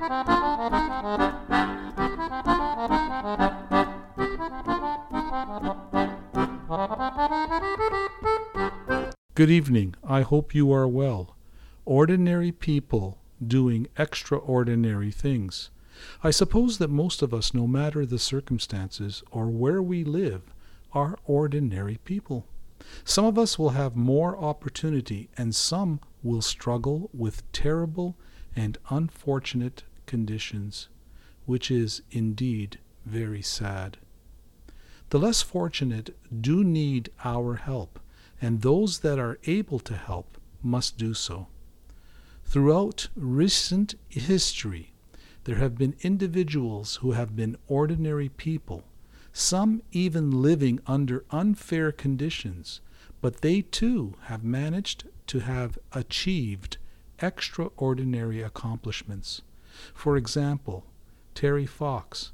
Good evening. I hope you are well. Ordinary people doing extraordinary things. I suppose that most of us, no matter the circumstances or where we live, are ordinary people. Some of us will have more opportunity, and some will struggle with terrible and unfortunate conditions, which is indeed very sad. The less fortunate do need our help and those that are able to help must do so. Throughout recent history, there have been individuals who have been ordinary people, some even living under unfair conditions, but they too have managed to have achieved extraordinary accomplishments. For example, Terry Fox,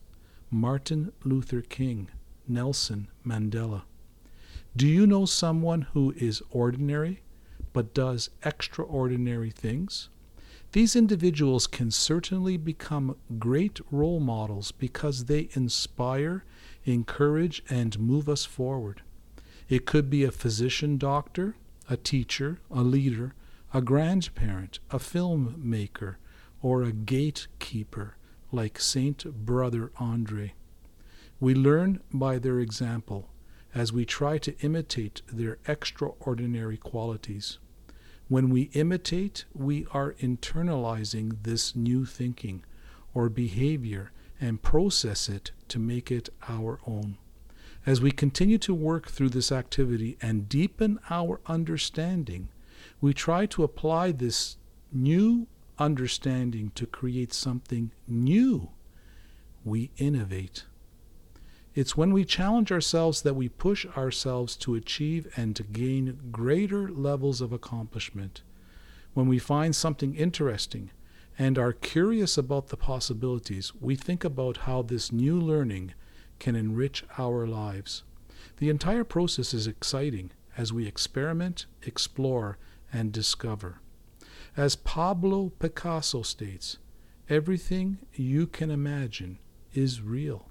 Martin Luther King, Nelson Mandela. Do you know someone who is ordinary but does extraordinary things? These individuals can certainly become great role models because they inspire, encourage, and move us forward. It could be a physician doctor, a teacher, a leader, a grandparent, a filmmaker, or a gatekeeper like Saint Brother Andre. We learn by their example as we try to imitate their extraordinary qualities. When we imitate, we are internalizing this new thinking or behavior and process it to make it our own. As we continue to work through this activity and deepen our understanding, we try to apply this new understanding to create something new. We innovate. It's when we challenge ourselves that we push ourselves to achieve and to gain greater levels of accomplishment. When we find something interesting and are curious about the possibilities, we think about how this new learning can enrich our lives. The entire process is exciting as we experiment, explore, and discover. As Pablo Picasso states, everything you can imagine is real.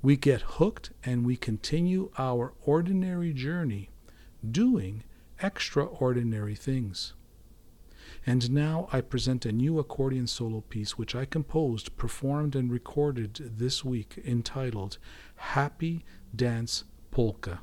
We get hooked and we continue our ordinary journey doing extraordinary things. And now I present a new accordion solo piece which I composed, performed, and recorded this week entitled Happy Dance Polka.